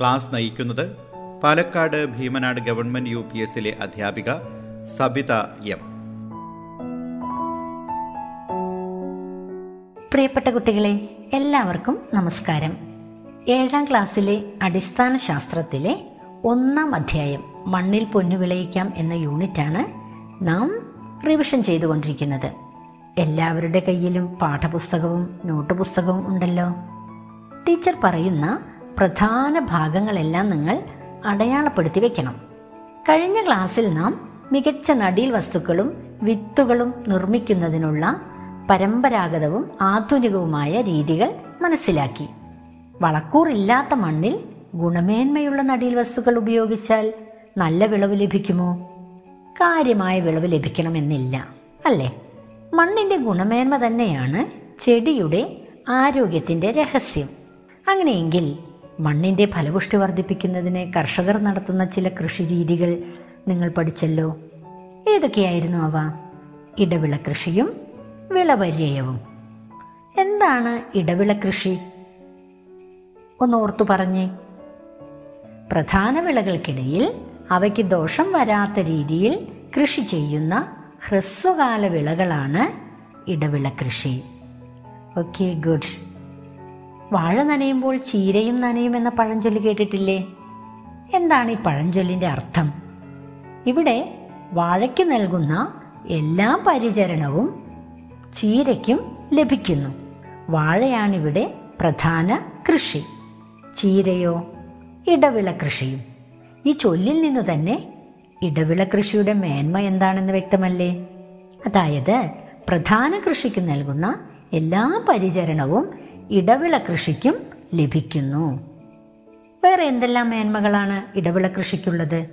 Class നയിക്കുന്നത് Palakkad Bhimanad government U P എസിലെ അധ്യാപിക സബിത എം. പ്രിയപ്പെട്ട കുട്ടികളെ എല്ലാവർക്കും നമസ്കാരം. ഏഴാം ക്ലാസ്സിലെ അടിസ്ഥാന ശാസ്ത്രത്തിലെ ഒന്നാം അധ്യായം മണ്ണിൽ പൊന്നു വിളയിക്കാം എന്ന യൂണിറ്റാണ് നാം റിവിഷൻ ചെയ്തുകൊണ്ടിരിക്കുന്നത്. എല്ലാവരുടെ കയ്യിലും പാഠപുസ്തകവും നോട്ട് പുസ്തകവും ഉണ്ടല്ലോ. ടീച്ചർ പറയുന്ന പ്രധാന ഭാഗങ്ങളെല്ലാം നിങ്ങൾ അടയാളപ്പെടുത്തി വെക്കണം. കഴിഞ്ഞ ക്ലാസ്സിൽ നാം മികച്ച നടീൽ വസ്തുക്കളും വിത്തുകളും നിർമ്മിക്കുന്നതിനുള്ള പരമ്പരാഗതവും ആധുനികവുമായ രീതികൾ മനസ്സിലാക്കി. വളക്കൂറില്ലാത്ത മണ്ണിൽ ഗുണമേന്മയുള്ള നടീൽ വസ്തുക്കൾ ഉപയോഗിച്ചാൽ നല്ല വിളവ് ലഭിക്കുമോ? കാര്യമായ വിളവ് ലഭിക്കണമെന്നില്ല അല്ലേ? മണ്ണിന്റെ ഗുണമേന്മ തന്നെയാണ് ചെടിയുടെ ആരോഗ്യത്തിന്റെ രഹസ്യം. അങ്ങനെയെങ്കിൽ മണ്ണിന്റെ ഫലപുഷ്ടി വർദ്ധിപ്പിക്കുന്നതിന് കർഷകർ നടത്തുന്ന ചില കൃഷി രീതികൾ നിങ്ങൾ പഠിച്ചല്ലോ. ഏതൊക്കെയായിരുന്നു അവ? ഇടവിള കൃഷിയും വിളപര്യയവും. എന്താണ് ഇടവിള കൃഷി? ഒന്ന് ഓർത്തു പറഞ്ഞേ. പ്രധാന വിളകൾക്കിടയിൽ അവയ്ക്ക് ദോഷം വരാത്ത രീതിയിൽ കൃഷി ചെയ്യുന്ന ഹ്രസ്വകാല വിളകളാണ് ഇടവിള കൃഷി. Okay good. വാഴ നനയുമ്പോൾ ചീരയും നനയും എന്ന പഴഞ്ചൊല്ല് കേട്ടിട്ടില്ലേ? എന്താണ് ഈ പഴഞ്ചൊല്ലിന്റെ അർത്ഥം? ഇവിടെ വാഴയ്ക്ക് നൽകുന്ന എല്ലാ പരിചരണവും ചീരയ്ക്കും ലഭിക്കുന്നു. വാഴയാണിവിടെ പ്രധാന കൃഷി. ചീരയോ ഇടവിള കൃഷിയും. ഈ ചൊല്ലിൽ നിന്നു തന്നെ ഇടവിള കൃഷിയുടെ മേന്മ എന്താണെന്ന് വ്യക്തമല്ലേ? അതായത് പ്രധാന കൃഷിക്ക് നൽകുന്ന എല്ലാ പരിചരണവും ഇടവിള കൃഷിക്കും ലഭിക്കുന്നു. വേറെ എന്തെല്ലാം മേന്മകളാണ് ഇടവിള കൃഷിക്കുള്ളത്?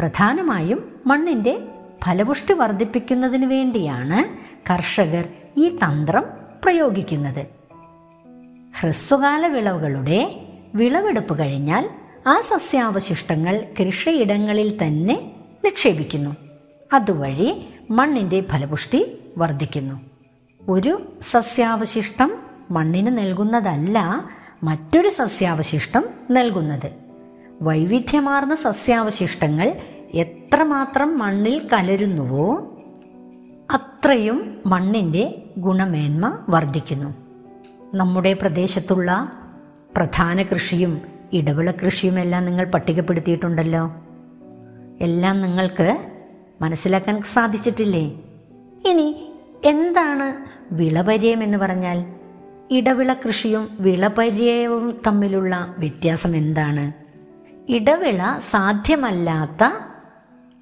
പ്രധാനമായും മണ്ണിന്റെ ഫലപുഷ്ടി വർദ്ധിപ്പിക്കുന്നതിന് വേണ്ടിയാണ് കർഷകർ ഈ തന്ത്രം പ്രയോഗിക്കുന്നത്. ഹ്രസ്വകാല വിളവുകളുടെ വിളവെടുപ്പ് കഴിഞ്ഞാൽ ആ സസ്യാവശിഷ്ടങ്ങൾ കൃഷിയിടങ്ങളിൽ തന്നെ നിക്ഷേപിക്കുന്നു. അതുവഴി മണ്ണിന്റെ ഫലപുഷ്ടി വർദ്ധിക്കുന്നു. ഒരു സസ്യാവശിഷ്ടം മണ്ണിന് നൽകുന്നതല്ല മറ്റൊരു സസ്യാവശിഷ്ടം നൽകുന്നത്. വൈവിധ്യമാർന്ന സസ്യാവശിഷ്ടങ്ങൾ എത്രമാത്രം മണ്ണിൽ കലരുന്നുവോ അത്രയും മണ്ണിന്റെ ഗുണമേന്മ വർദ്ധിക്കുന്നു. നമ്മുടെ പ്രദേശത്തുള്ള പ്രധാന കൃഷിയും ഇടവിള കൃഷിയുമെല്ലാം നിങ്ങൾ പട്ടികപ്പെടുത്തിയിട്ടുണ്ടല്ലോ. എല്ലാം നിങ്ങൾക്ക് മനസ്സിലാക്കാൻ സാധിച്ചിട്ടില്ലേ? ഇനി എന്താണ് വിളപര്യം എന്ന് പറഞ്ഞാൽ? ഇടവിള കൃഷിയും വിളപര്യവും തമ്മിലുള്ള വ്യത്യാസം എന്താണ്? ഇടവിള സാധ്യമല്ലാത്ത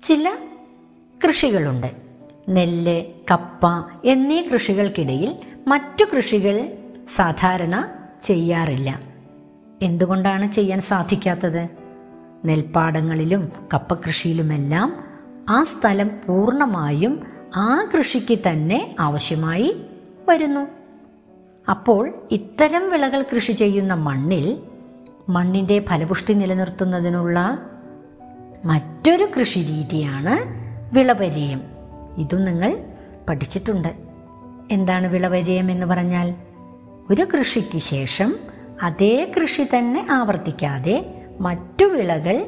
ചില കൃഷികളുണ്ട്. നെല്ല് കപ്പ എന്നീ കൃഷികൾക്കിടയിൽ മറ്റു കൃഷികൾ സാധാരണ ചെയ്യാറില്ല. എന്തുകൊണ്ടാണ് ചെയ്യാൻ സാധിക്കാത്തത്? നെൽപ്പാടങ്ങളിലും കപ്പകൃഷിയിലുമെല്ലാം ആ സ്ഥലം പൂർണമായും ആ കൃഷിക്ക് തന്നെ ആവശ്യമായി വരുന്നു. അപ്പോൾ ഇത്തരം വിളകൾ കൃഷി ചെയ്യുന്ന മണ്ണിൽ മണ്ണിന്റെ ഫലപുഷ്ടി നിലനിർത്തുന്നതിനുള്ള മറ്റൊരു കൃഷി രീതിയാണ് വിളപര്യം ഇതും നിങ്ങൾ പഠിച്ചിട്ടുണ്ട്. എന്താണ് വിളപര്യം എന്ന് പറഞ്ഞാൽ? ഒരു കൃഷിക്ക് ശേഷം അതേ കൃഷി തന്നെ ആവർത്തിക്കാതെ മറ്റു വിളകൾ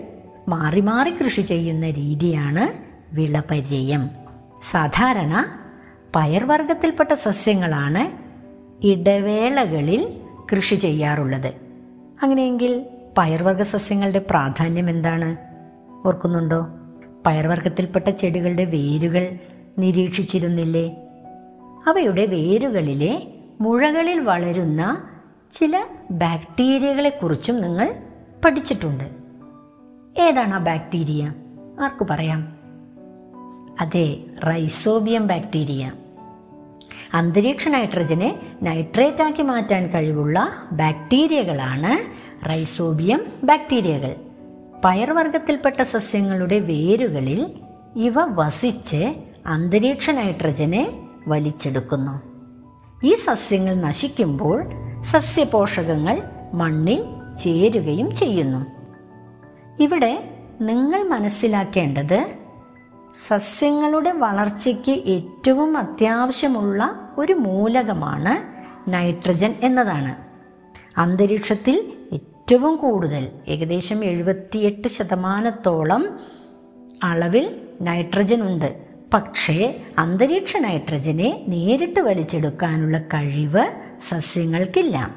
മാറി മാറി കൃഷി ചെയ്യുന്ന രീതിയാണ് വിളപര്യം സാധാരണ പയർവർഗത്തിൽപ്പെട്ട സസ്യങ്ങളാണ് ഇടവേളകളിൽ കൃഷി ചെയ്യാറുള്ളത്. അങ്ങനെയെങ്കിൽ പയർവർഗ സസ്യങ്ങളുടെ പ്രാധാന്യം എന്താണ്? ഓർക്കുന്നുണ്ടോ? പയർവർഗത്തിൽപ്പെട്ട ചെടികളുടെ വേരുകൾ നിരീക്ഷിച്ചിരുന്നില്ലേ? അവയുടെ വേരുകളിലെ മുഴകളിൽ വളരുന്ന ചില ബാക്ടീരിയകളെ കുറിച്ചും നിങ്ങൾ പഠിച്ചിട്ടുണ്ട്. ഏതാണ് ആ ബാക്ടീരിയ? ആർക്ക് പറയാം? അതെ റൈസോബിയം ബാക്ടീരിയ. അന്തരീക്ഷ നൈട്രജനെ നൈട്രേറ്റ് ആക്കി മാറ്റാൻ കഴിവുള്ള ബാക്ടീരിയകളാണ് റൈസോബിയം ബാക്ടീരിയകൾ. പയർവർഗത്തിൽപ്പെട്ട സസ്യങ്ങളുടെ വേരുകളിൽ ഇവ വസിച്ച് അന്തരീക്ഷ നൈട്രജനെ വലിച്ചെടുക്കുന്നു. ഈ സസ്യങ്ങൾ നശിക്കുമ്പോൾ സസ്യപോഷകങ്ങൾ മണ്ണിൽ ചേരുകയും ചെയ്യുന്നു. ഇവിടെ നിങ്ങൾ മനസ്സിലാക്കേണ്ടത് സസ്യങ്ങളുടെ വളർച്ചയ്ക്ക് ഏറ്റവും അത്യാവശ്യമുള്ള ഒരു മൂലകമാണ് നൈട്രജൻ എന്നതാണ്. അന്തരീക്ഷത്തിൽ ഏറ്റവും കൂടുതൽ ഏകദേശം എഴുപത്തിയെട്ട് ശതമാനത്തോളം അളവിൽ നൈട്രജൻ ഉണ്ട്. പക്ഷേ അന്തരീക്ഷ നൈട്രജനെ നേരിട്ട് വലിച്ചെടുക്കാനുള്ള കഴിവ് സസ്യങ്ങൾക്കില്ല.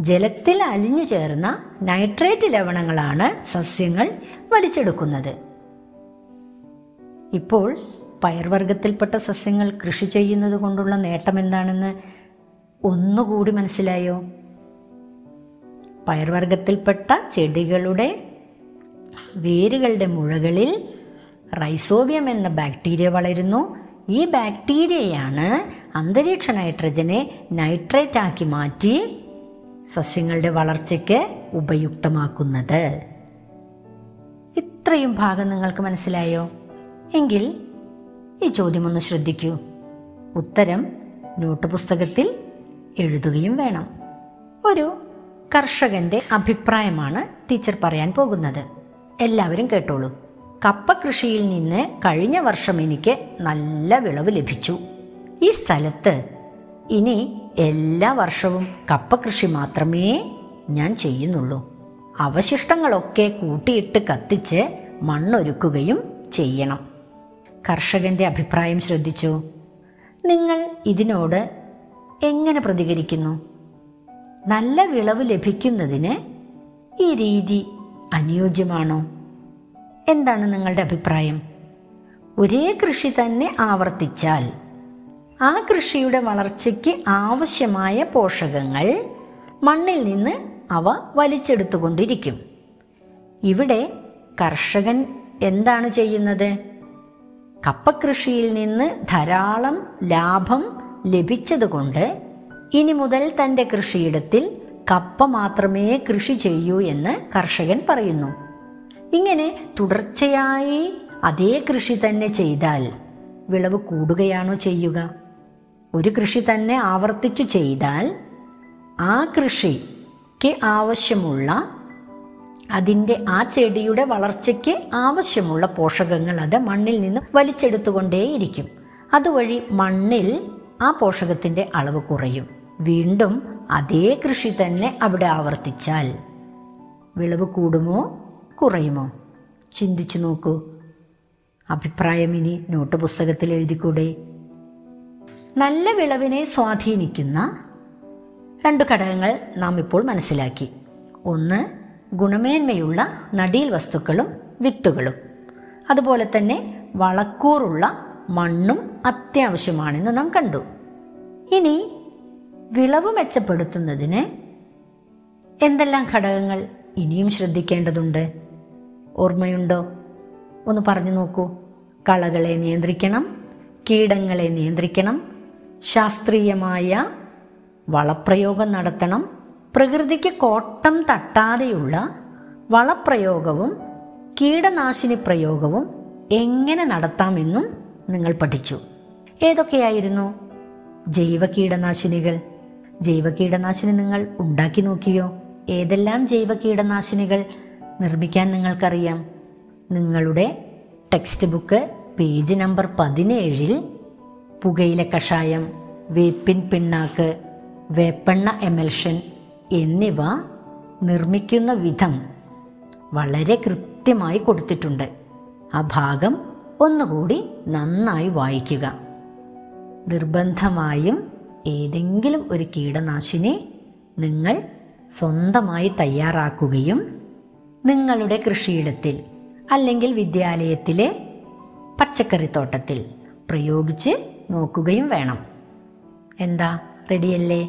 ജലത്തിൽ അലിഞ്ഞു ചേർന്ന നൈട്രേറ്റ് ലവണങ്ങളാണ് സസ്യങ്ങൾ വലിച്ചെടുക്കുന്നത്. ഇപ്പോൾ പയർവർഗത്തിൽപ്പെട്ട സസ്യങ്ങൾ കൃഷി ചെയ്യുന്നത് കൊണ്ടുള്ള നേട്ടം എന്താണെന്ന് ഒന്നുകൂടി മനസ്സിലായോ? പയർവർഗത്തിൽപ്പെട്ട ചെടികളുടെ വേരുകളുടെ മുഴകളിൽ റൈസോബിയം എന്ന ബാക്ടീരിയ വളരുന്നു. ഈ ബാക്ടീരിയയാണ് അന്തരീക്ഷ നൈട്രജനെ നൈട്രേറ്റ് ആക്കി മാറ്റി സസ്യങ്ങളുടെ വളർച്ചയ്ക്ക് ഉപയുക്തമാക്കുന്നത്. ഇത്രയും ഭാഗം നിങ്ങൾക്ക് മനസ്സിലായോ? എങ്കിൽ ഈ ചോദ്യം ഒന്ന് ശ്രദ്ധിക്കൂ. ഉത്തരം നോട്ട് പുസ്തകത്തിൽ എഴുതുകയും വേണം. ഒരു കർഷകന്റെ അഭിപ്രായമാണ് ടീച്ചർ പറയാൻ പോകുന്നത്. എല്ലാവരും കേട്ടോളൂ. കപ്പ കൃഷിയിൽ നിന്ന് കഴിഞ്ഞ വർഷം എനിക്ക് നല്ല വിളവ് ലഭിച്ചു. ഈ സ്ഥലത്ത് ഇനി എല്ലാ വർഷവും കപ്പ കൃഷി മാത്രമേ ഞാൻ ചെയ്യുന്നുള്ളൂ. അവശിഷ്ടങ്ങളൊക്കെ കൂട്ടിയിട്ട് കത്തിച്ച് മണ്ണൊരുക്കുകയും ചെയ്യണം. കർഷകന്റെ അഭിപ്രായം ശ്രദ്ധിച്ചു. നിങ്ങൾ ഇതിനോട് എങ്ങനെ പ്രതികരിക്കുന്നു? നല്ല വിളവ് ലഭിക്കുന്നതിന് ഈ രീതി അനുയോജ്യമാണോ? എന്താണ് നിങ്ങളുടെ അഭിപ്രായം? ഒരേ കൃഷി തന്നെ ആവർത്തിച്ചാൽ ആ കൃഷിയുടെ വളർച്ചയ്ക്ക് ആവശ്യമായ പോഷകങ്ങൾ മണ്ണിൽ നിന്ന് അവ വലിച്ചെടുത്തുകൊണ്ടിരിക്കും. ഇവിടെ കർഷകൻ എന്താണ് ചെയ്യുന്നത്? കപ്പകൃഷിയിൽ നിന്ന് ധാരാളം ലാഭം ലഭിച്ചതുകൊണ്ട് ഇനി മുതൽ തന്റെ കൃഷിയിടത്തിൽ കപ്പ മാത്രമേ കൃഷി ചെയ്യൂ എന്ന് കർഷകൻ പറയുന്നു. ഇങ്ങനെ തുടർച്ചയായി അതേ കൃഷി തന്നെ ചെയ്താൽ വിളവ് കൂടുകയാണോ ചെയ്യുക? ഒരു കൃഷി തന്നെ ആവർത്തിച്ചു ചെയ്താൽ ആ കൃഷിക്ക് ആവശ്യമുള്ള അതിന്റെ ആ ചെടിയുടെ വളർച്ചയ്ക്ക് ആവശ്യമുള്ള പോഷകങ്ങൾ അത് മണ്ണിൽ നിന്ന് വലിച്ചെടുത്തുകൊണ്ടേയിരിക്കും. അതുവഴി മണ്ണിൽ ആ പോഷകത്തിന്റെ അളവ് കുറയും. വീണ്ടും അതേ കൃഷി തന്നെ അവിടെ ആവർത്തിച്ചാൽ വിളവ് കൂടുമോ കുറയുമോ? ചിന്തിച്ചു നോക്കൂ. അഭിപ്രായം ഇനി നോട്ട് പുസ്തകത്തിൽ എഴുതിക്കൂടെ? നല്ല വിളവിനെ സ്വാധീനിക്കുന്ന രണ്ട് ഘടകങ്ങൾ നാം ഇപ്പോൾ മനസ്സിലാക്കി. ഒന്ന് ഗുണമേന്മയുള്ള നടീൽ വസ്തുക്കളും വിത്തുകളും. അതുപോലെ തന്നെ വളക്കൂറുള്ള മണ്ണും അത്യാവശ്യമാണെന്ന് നാം കണ്ടു. ഇനി വിളവ് മെച്ചപ്പെടുത്തുന്നതിന് എന്തെല്ലാം ഘടകങ്ങൾ ഇനിയും ശ്രദ്ധിക്കേണ്ടതുണ്ട്? ഓർമ്മയുണ്ടോ? ഒന്ന് പറഞ്ഞു നോക്കൂ. കളകളെ നിയന്ത്രിക്കണം കീടങ്ങളെ നിയന്ത്രിക്കണം ശാസ്ത്രീയമായ വളപ്രയോഗം നടത്തണം പ്രകൃതിക്ക് കോട്ടം തട്ടാതെയുള്ള വളപ്രയോഗവും കീടനാശിനി പ്രയോഗവും എങ്ങനെ നടത്താമെന്നും നിങ്ങൾ പഠിച്ചു. ഏതൊക്കെയായിരുന്നു? ജൈവ കീടനാശിനികൾ ജൈവ കീടനാശിനി നിങ്ങൾ ഉണ്ടാക്കി നോക്കിയോ? ഏതെല്ലാം ജൈവ കീടനാശിനികൾ നിർമ്മിക്കാൻ നിങ്ങൾക്കറിയാം? നിങ്ങളുടെ ടെക്സ്റ്റ് ബുക്ക് പേജ് നമ്പർ പതിനേഴിൽ പുകയില കഷായം വേപ്പിൻ പിണ്ണാക്ക് വേപ്പെണ്ണ എമൽഷൻ എന്നിവ നിർമ്മിക്കുന്ന വിധം വളരെ കൃത്യമായി കൊടുത്തിട്ടുണ്ട്. ആ ഭാഗം ഒന്നുകൂടി നന്നായി വായിക്കുക. നിർബന്ധമായും ഏതെങ്കിലും ഒരു കീടനാശിനി നിങ്ങൾ സ്വന്തമായി തയ്യാറാക്കുകയും നിങ്ങളുടെ കൃഷിയിടത്തിൽ അല്ലെങ്കിൽ വിദ്യാലയത്തിലെ പച്ചക്കറിത്തോട്ടത്തിൽ പ്രയോഗിച്ച് നോക്കുകയും വേണം. എന്താ? റെഡിയല്ലേ?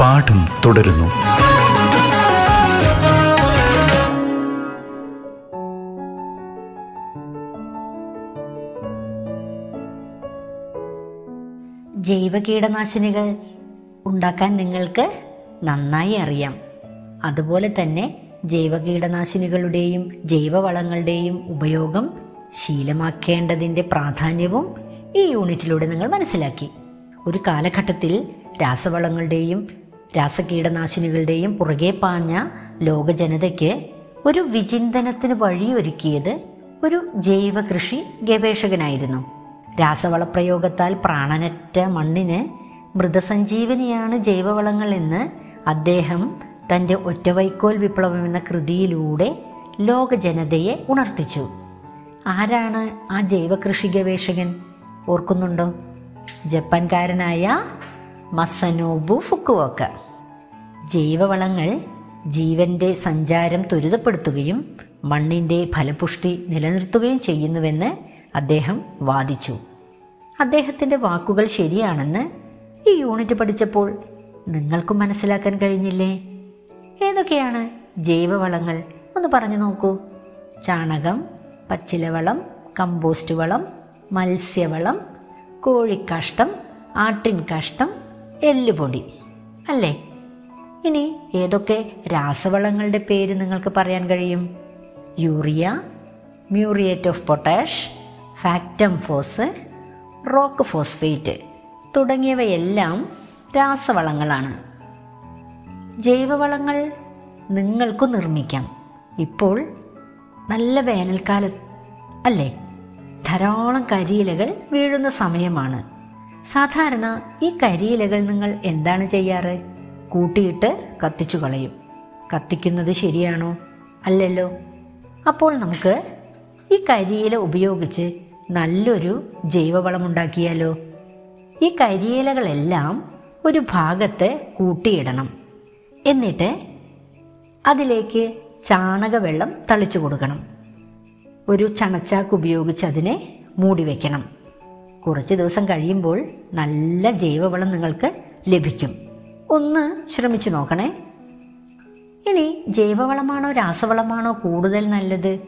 പാഠം തുടരുന്നു. ജൈവ കീടനാശിനികൾ ഉണ്ടാക്കാൻ നിങ്ങൾക്ക് നന്നായി അറിയാം. അതുപോലെ തന്നെ ജൈവ കീടനാശിനികളുടെയും ജൈവവളങ്ങളുടെയും ഉപയോഗം ശീലമാക്കേണ്ടതിന്റെ പ്രാധാന്യവും ഈ യൂണിറ്റിലൂടെ നിങ്ങൾ മനസ്സിലാക്കി. ഒരു കാലഘട്ടത്തിൽ രാസവളങ്ങളുടെയും രാസകീടനാശിനികളുടെയും പുറകെ പാഞ്ഞ ലോക ജനതയ്ക്ക് ഒരു വിചിന്തനത്തിന് വഴിയൊരുക്കിയത് ഒരു ജൈവ കൃഷി ഗവേഷകനായിരുന്നു. രാസവളപ്രയോഗത്താൽ പ്രാണനറ്റ മണ്ണിന് മൃതസഞ്ജീവനിയാണ് ജൈവവളങ്ങൾ എന്ന് അദ്ദേഹം തന്റെ ഒറ്റവൈക്കോൽ വിപ്ലവം എന്ന കൃതിയിലൂടെ ലോകജനതയെ ഉണർത്തിച്ചു. ആരാണ് ആ ജൈവ കൃഷി ഗവേഷകൻ? ഓർക്കുന്നുണ്ടോ? ജപ്പാൻകാരനായ മസനോബു ഫുക്കുവോക്ക ജൈവവളങ്ങൾ ജീവന്റെ സഞ്ചാരം ത്വരിതപ്പെടുത്തുകയും മണ്ണിന്റെ ഫലപുഷ്ടി നിലനിർത്തുകയും ചെയ്യുന്നുവെന്ന് അദ്ദേഹം വാദിച്ചു. അദ്ദേഹത്തിന്റെ വാക്കുകൾ ശരിയാണെന്ന് ഈ യൂണിറ്റ് പഠിച്ചപ്പോൾ നിങ്ങൾക്കും മനസ്സിലാക്കാൻ കഴിഞ്ഞില്ലേ? ഏതൊക്കെയാണ് ജൈവവളങ്ങൾ? ഒന്ന് പറഞ്ഞു നോക്കൂ. ചാണകം പച്ചിലവളം കമ്പോസ്റ്റ് വളം മത്സ്യവളം കോഴിക്കാഷ്ടം ആട്ടിൻകാഷ്ടം എല്ലുപൊടി അല്ലേ? ഇനി ഏതൊക്കെ രാസവളങ്ങളുടെ പേര് നിങ്ങൾക്ക് പറയാൻ കഴിയും? Urea muriate of potash factamfos rock phosphate തുടങ്ങിയവയെല്ലാം രാസവളങ്ങളാണ്. ജൈവവളങ്ങൾ നിങ്ങൾക്ക് നിർമ്മിക്കാം. ഇപ്പോൾ നല്ല വേനൽക്കാലം അല്ലേ? ധാരാളം കരിയിലകൾ വീഴുന്ന സമയമാണ്. സാധാരണ ഈ കരിയിലകൾ നിങ്ങൾ എന്താണ് ചെയ്യാറ്? കൂട്ടിയിട്ട് കത്തിച്ചു കളയും. കത്തിക്കുന്നത് ശരിയാണോ? അല്ലല്ലോ. അപ്പോൾ നമുക്ക് ഈ കരിയില ഉപയോഗിച്ച് നല്ലൊരു ജൈവവളം ഉണ്ടാക്കിയാലോ? ഈ കരിയിലകളെല്ലാം ഒരു ഭാഗത്ത് കൂട്ടിയിടണം. എന്നിട്ട് അതിലേക്ക് ചാണകവെള്ളം തളിച്ചു കൊടുക്കണം. ഒരു ചണച്ചാക്ക് ഉപയോഗിച്ച് അതിനെ മൂടി വയ്ക്കണം കുറച്ച് ദിവസം കഴിയുമ്പോൾ നല്ല ജൈവവളം നിങ്ങൾക്ക് ലഭിക്കും. ഒന്ന് ശ്രമിച്ചു നോക്കണേ. ഇനി ജൈവവളമാണോ രാസവളമാണോ കൂടുതൽ നല്ലത്?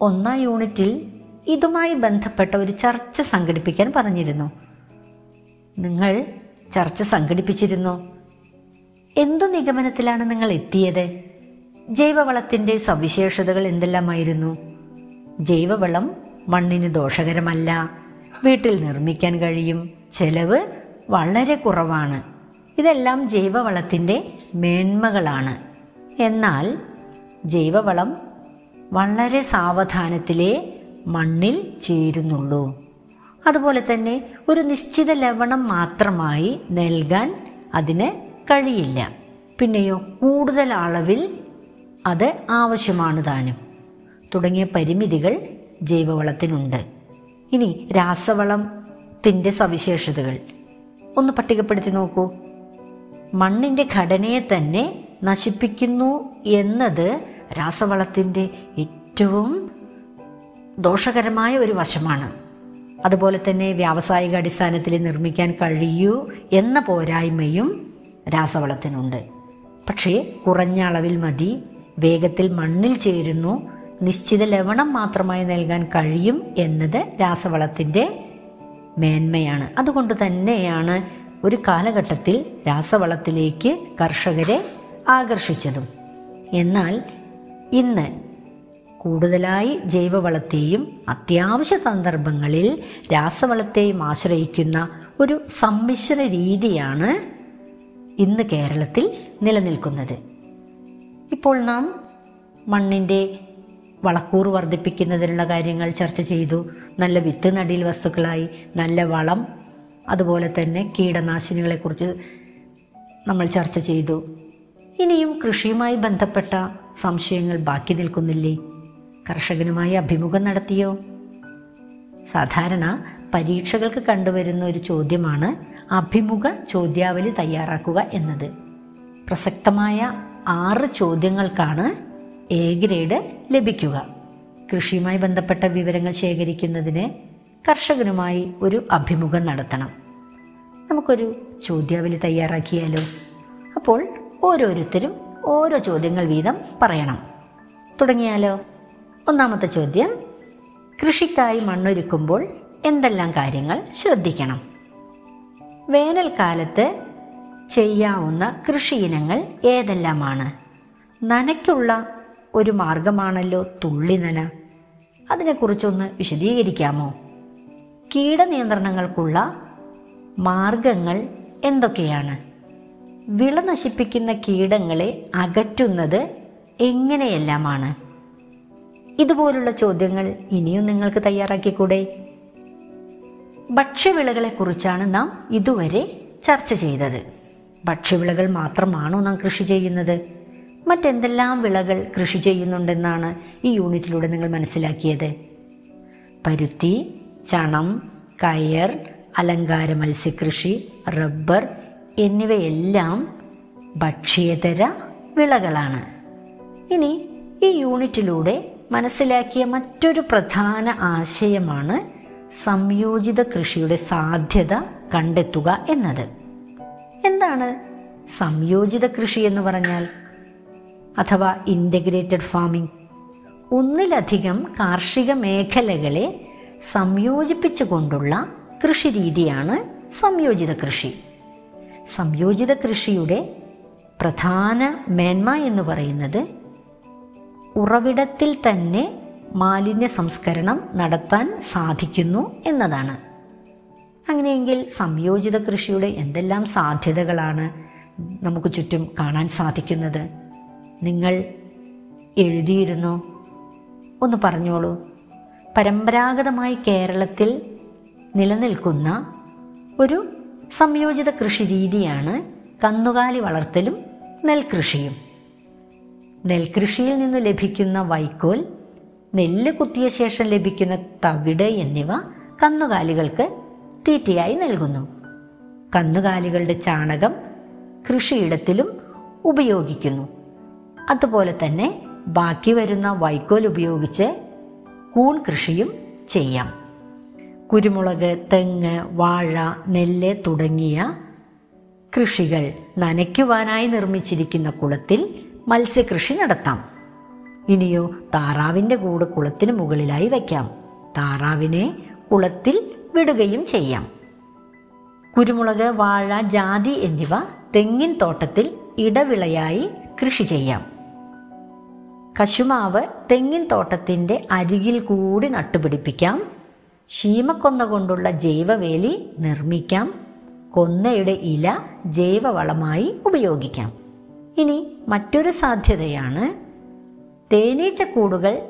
ഒന്നാം യൂണിറ്റിൽ ഇതുമായി ബന്ധപ്പെട്ട ഒരു ചർച്ച സംഘടിപ്പിക്കാൻ പറഞ്ഞിരുന്നു. നിങ്ങൾ ചർച്ച സംഘടിപ്പിച്ചിരുന്നോ? എന്തു നിഗമനത്തിലാണ് നിങ്ങൾ എത്തിയത്? ജൈവവളത്തിന്റെ സവിശേഷതകൾ എന്തെല്ലാമായിരുന്നു? ജൈവവളം മണ്ണിന് ദോഷകരമല്ല. വീട്ടിൽ നിർമ്മിക്കാൻ കഴിയും. ചെലവ് വളരെ കുറവാണ്. ഇതെല്ലാം ജൈവവളത്തിന്റെ മേന്മകളാണ്. എന്നാൽ ജൈവവളം വളരെ സാവധാനത്തിലേ മണ്ണിൽ ചേരുന്നുള്ളൂ. അതുപോലെ തന്നെ ഒരു നിശ്ചിത ലവണം മാത്രമായി നൽകാൻ അതിന് കഴിയില്ല. പിന്നെയോ കൂടുതൽ അളവിൽ അത് ആവശ്യമാണ് താനും. തുടങ്ങിയ പരിമിതികൾ ജൈവവളത്തിനുണ്ട്. ഇനി രാസവളത്തിന്റെ സവിശേഷതകൾ. ഒന്ന് പട്ടികപ്പെടുത്തി നോക്കൂ. മണ്ണിന്റെ ഘടനയെ തന്നെ നശിപ്പിക്കുന്നു എന്നത് രാസവളത്തിന്റെ ഏറ്റവും ദോഷകരമായ ഒരു വശമാണ്. അതുപോലെ തന്നെ വ്യാവസായിക അടിസ്ഥാനത്തിൽ നിർമ്മിക്കാൻ കഴിയൂ എന്ന പോരായ്മയും രാസവളത്തിനുണ്ട്. പക്ഷേ കുറഞ്ഞ അളവിൽ മതി. വേഗത്തിൽ മണ്ണിൽ ചേരുന്നു. നിശ്ചിത ലവണം മാത്രമായി നൽകാൻ കഴിയും എന്നത് രാസവളത്തിന്റെ മേന്മയാണ്. അതുകൊണ്ട് തന്നെയാണ് ഒരു കാലഘട്ടത്തിൽ രാസവളത്തിലേക്ക് കർഷകരെ ആകർഷിച്ചതും. എന്നാൽ ഇന്ന് കൂടുതലായി ജൈവവളത്തെയും അത്യാവശ്യ സന്ദർഭങ്ങളിൽ രാസവളത്തെയും ആശ്രയിക്കുന്ന ഒരു സമ്മിശ്ര രീതിയാണ് ഇന്ന് കേരളത്തിൽ നിലനിൽക്കുന്നത്. ഇപ്പോൾ നാം മണ്ണിന്റെ വളക്കൂറ് വർദ്ധിപ്പിക്കുന്നതിനുള്ള കാര്യങ്ങൾ ചർച്ച ചെയ്തു. നല്ല വിത്ത് നടീൽ വസ്തുക്കളായി. നല്ല വളം. അതുപോലെ തന്നെ കീടനാശിനികളെക്കുറിച്ച് നമ്മൾ ചർച്ച ചെയ്തു. ഇനിയും കൃഷിയുമായി ബന്ധപ്പെട്ട സംശയങ്ങൾ ബാക്കി നിൽക്കുന്നില്ലേ? കർഷകനുമായി അഭിമുഖം നടത്തിയോ? സാധാരണ പരീക്ഷകൾക്ക് കണ്ടുവരുന്ന ഒരു ചോദ്യമാണ് അഭിമുഖ ചോദ്യാവലി തയ്യാറാക്കുക എന്നത്. പ്രസക്തമായ ആറ് ചോദ്യങ്ങൾക്കാണ് എ ഗ്രേഡ് ലഭിക്കുക. കൃഷിയുമായി ബന്ധപ്പെട്ട വിവരങ്ങൾ ശേഖരിക്കുന്നതിന് കർഷകനുമായി ഒരു അഭിമുഖം നടത്തണം. നമുക്കൊരു ചോദ്യാവലി തയ്യാറാക്കിയാലോ? അപ്പോൾ ഓരോരുത്തരും ഓരോ ചോദ്യങ്ങൾ വീതം പറയണം. തുടങ്ങിയാലോ? ഒന്നാമത്തെ ചോദ്യം കൃഷിക്കായി മണ്ണൊരുക്കുമ്പോൾ എന്തെല്ലാം കാര്യങ്ങൾ ശ്രദ്ധിക്കണം? വേനൽക്കാലത്ത് ചെയ്യാവുന്ന കൃഷി ഇനങ്ങൾ ഏതെല്ലാമാണ്? നനയ്ക്കുള്ള ഒരു മാർഗമാണല്ലോ തുള്ളിനന അതിനെക്കുറിച്ചൊന്ന് വിശദീകരിക്കാമോ? കീടനിയന്ത്രണങ്ങൾക്കുള്ള മാർഗങ്ങൾ എന്തൊക്കെയാണ്? വിള നശിപ്പിക്കുന്ന കീടങ്ങളെ അകറ്റുന്നത് എങ്ങനെയെല്ലാമാണ്? ഇതുപോലുള്ള ചോദ്യങ്ങൾ ഇനിയും നിങ്ങൾക്ക് തയ്യാറാക്കിക്കൂടെ? ഭക്ഷ്യവിളകളെക്കുറിച്ചാണ് നാം ഇതുവരെ ചർച്ച ചെയ്തത്. ഭക്ഷ്യവിളകൾ മാത്രമാണോ നാം കൃഷി ചെയ്യുന്നത്? മറ്റെന്തെല്ലാം വിളകൾ കൃഷി ചെയ്യുന്നുണ്ടെന്നാണ് ഈ യൂണിറ്റിലൂടെ നിങ്ങൾ മനസ്സിലാക്കിയത്. പരുത്തി ചണം കയർ അലങ്കാര മത്സ്യകൃഷി റബ്ബർ എന്നിവയെല്ലാം ഭക്ഷ്യതര വിളകളാണ്. ഇനി ഈ യൂണിറ്റിലൂടെ മനസ്സിലാക്കിയ മറ്റൊരു പ്രധാന ആശയമാണ് സംയോജിത കൃഷിയുടെ സാധ്യത കണ്ടെത്തുക എന്നത്. എന്താണ് സംയോജിത കൃഷി എന്ന് പറഞ്ഞാൽ? അഥവാ ഇന്റഗ്രേറ്റഡ് ഫാമിംഗ് ഒന്നിലധികം കാർഷിക മേഖലകളെ സംയോജിപ്പിച്ചുകൊണ്ടുള്ള കൃഷി രീതിയാണ് സംയോജിത കൃഷി. സംയോജിത കൃഷിയുടെ പ്രധാന മേന്മ എന്ന് പറയുന്നത് ഉറവിടത്തിൽ തന്നെ മാലിന്യ സംസ്കരണം നടത്താൻ സാധിക്കുന്നു എന്നതാണ്. അങ്ങനെയെങ്കിൽ സംയോജിത കൃഷിയുടെ എന്തെല്ലാം സാധ്യതകളാണ് നമുക്ക് ചുറ്റും കാണാൻ സാധിക്കുന്നത്? നിങ്ങൾ എഴുതിയിരുന്നോ. ഒന്ന് പറഞ്ഞോളൂ. പരമ്പരാഗതമായി കേരളത്തിൽ നിലനിൽക്കുന്ന ഒരു സംയോജിത കൃഷി രീതിയാണ് കന്നുകാലി വളർത്തലും നെൽകൃഷിയും. നെൽകൃഷിയിൽ നിന്ന് ലഭിക്കുന്ന വൈക്കോൽ നെല്ല് കുത്തിയ ശേഷം ലഭിക്കുന്ന തവിട് എന്നിവ കന്നുകാലികൾക്ക് തീറ്റയായി നൽകുന്നു. കന്നുകാലികളുടെ ചാണകം കൃഷിയിടത്തിലും ഉപയോഗിക്കുന്നു. അതുപോലെ തന്നെ ബാക്കി വരുന്ന വൈക്കോൽ ഉപയോഗിച്ച് കൂൺ കൃഷിയും ചെയ്യാം. കുരുമുളക് തെങ്ങ് വാഴ നെല്ല് തുടങ്ങിയ കൃഷികൾ നനയ്ക്കുവാനായി നിർമ്മിച്ചിരിക്കുന്ന കുളത്തിൽ മത്സ്യകൃഷി നടത്താം. ഇനിയോ താറാവിന്റെ കൂട് കുളത്തിന് മുകളിലായി വയ്ക്കാം. താറാവിനെ കുളത്തിൽ വിടുകയും ചെയ്യാം. കുരുമുളക് വാഴ ജാതി എന്നിവ തെങ്ങിൻ തോട്ടത്തിൽ ഇടവിളയായി കൃഷി ചെയ്യാം. കശുമാവ് തെങ്ങിൻ തോട്ടത്തിന്റെ അരികിൽ കൂടി നട്ടുപിടിപ്പിക്കാം. ശീമക്കൊന്ന കൊണ്ടുള്ള ജൈവവേലി നിർമ്മിക്കാം. കൊന്നയുടെ ഇല ജൈവവളമായി ഉപയോഗിക്കാം. ഇനി മറ്റൊരു സാധ്യതയാണ് തേനീച്ചക്കൂടുകൾ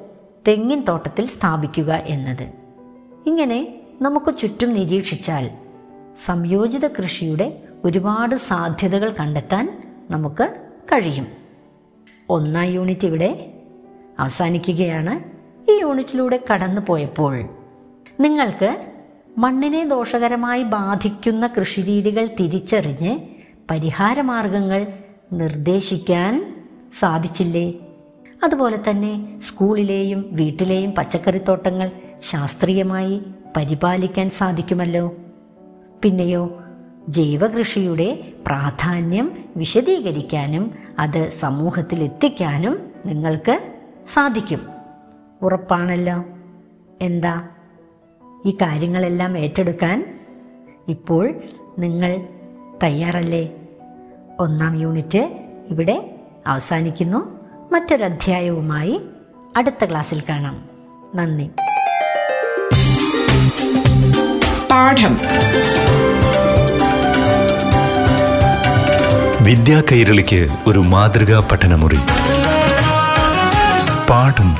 തെങ്ങിൻ തോട്ടത്തിൽ സ്ഥാപിക്കുക എന്നത്. ഇങ്ങനെ നമുക്ക് ചുറ്റും നിരീക്ഷിച്ചാൽ സംയോജിത കൃഷിയുടെ ഒരുപാട് സാധ്യതകൾ കണ്ടെത്താൻ നമുക്ക് കഴിയും. ഒന്നാം യൂണിറ്റ് ഇവിടെ അവസാനിക്കുകയാണ് ഈ യൂണിറ്റിലൂടെ കടന്നു പോയപ്പോൾ നിങ്ങൾക്ക് മണ്ണിനെ ദോഷകരമായി ബാധിക്കുന്ന കൃഷിരീതികൾ തിരിച്ചറിഞ്ഞ് പരിഹാരമാർഗങ്ങൾ നിർദ്ദേശിക്കാൻ സാധിച്ചില്ലേ? അതുപോലെ തന്നെ സ്കൂളിലെയും വീട്ടിലെയും പച്ചക്കറിത്തോട്ടങ്ങൾ ശാസ്ത്രീയമായി പരിപാലിക്കാൻ സാധിക്കുമല്ലോ. പിന്നെയോ ജൈവകൃഷിയുടെ പ്രാധാന്യം വിശദീകരിക്കാനും അത് സമൂഹത്തിൽ എത്തിക്കാനും നിങ്ങൾക്ക് സാധിക്കും. ഉറപ്പാണല്ലോ. എന്താ? ഈ കാര്യങ്ങളെല്ലാം ഏറ്റെടുക്കാൻ ഇപ്പോൾ നിങ്ങൾ തയ്യാറല്ലേ? ഒന്നാം യൂണിറ്റ് ഇവിടെ അവസാനിക്കുന്നു. മറ്റൊരധ്യായവുമായി അടുത്ത ക്ലാസ്സിൽ കാണാം. നന്ദി. പാഠം. വിദ്യാ കൈരളിക്ക് ഒരു മാതൃകാ പഠനമുറി. പാഠം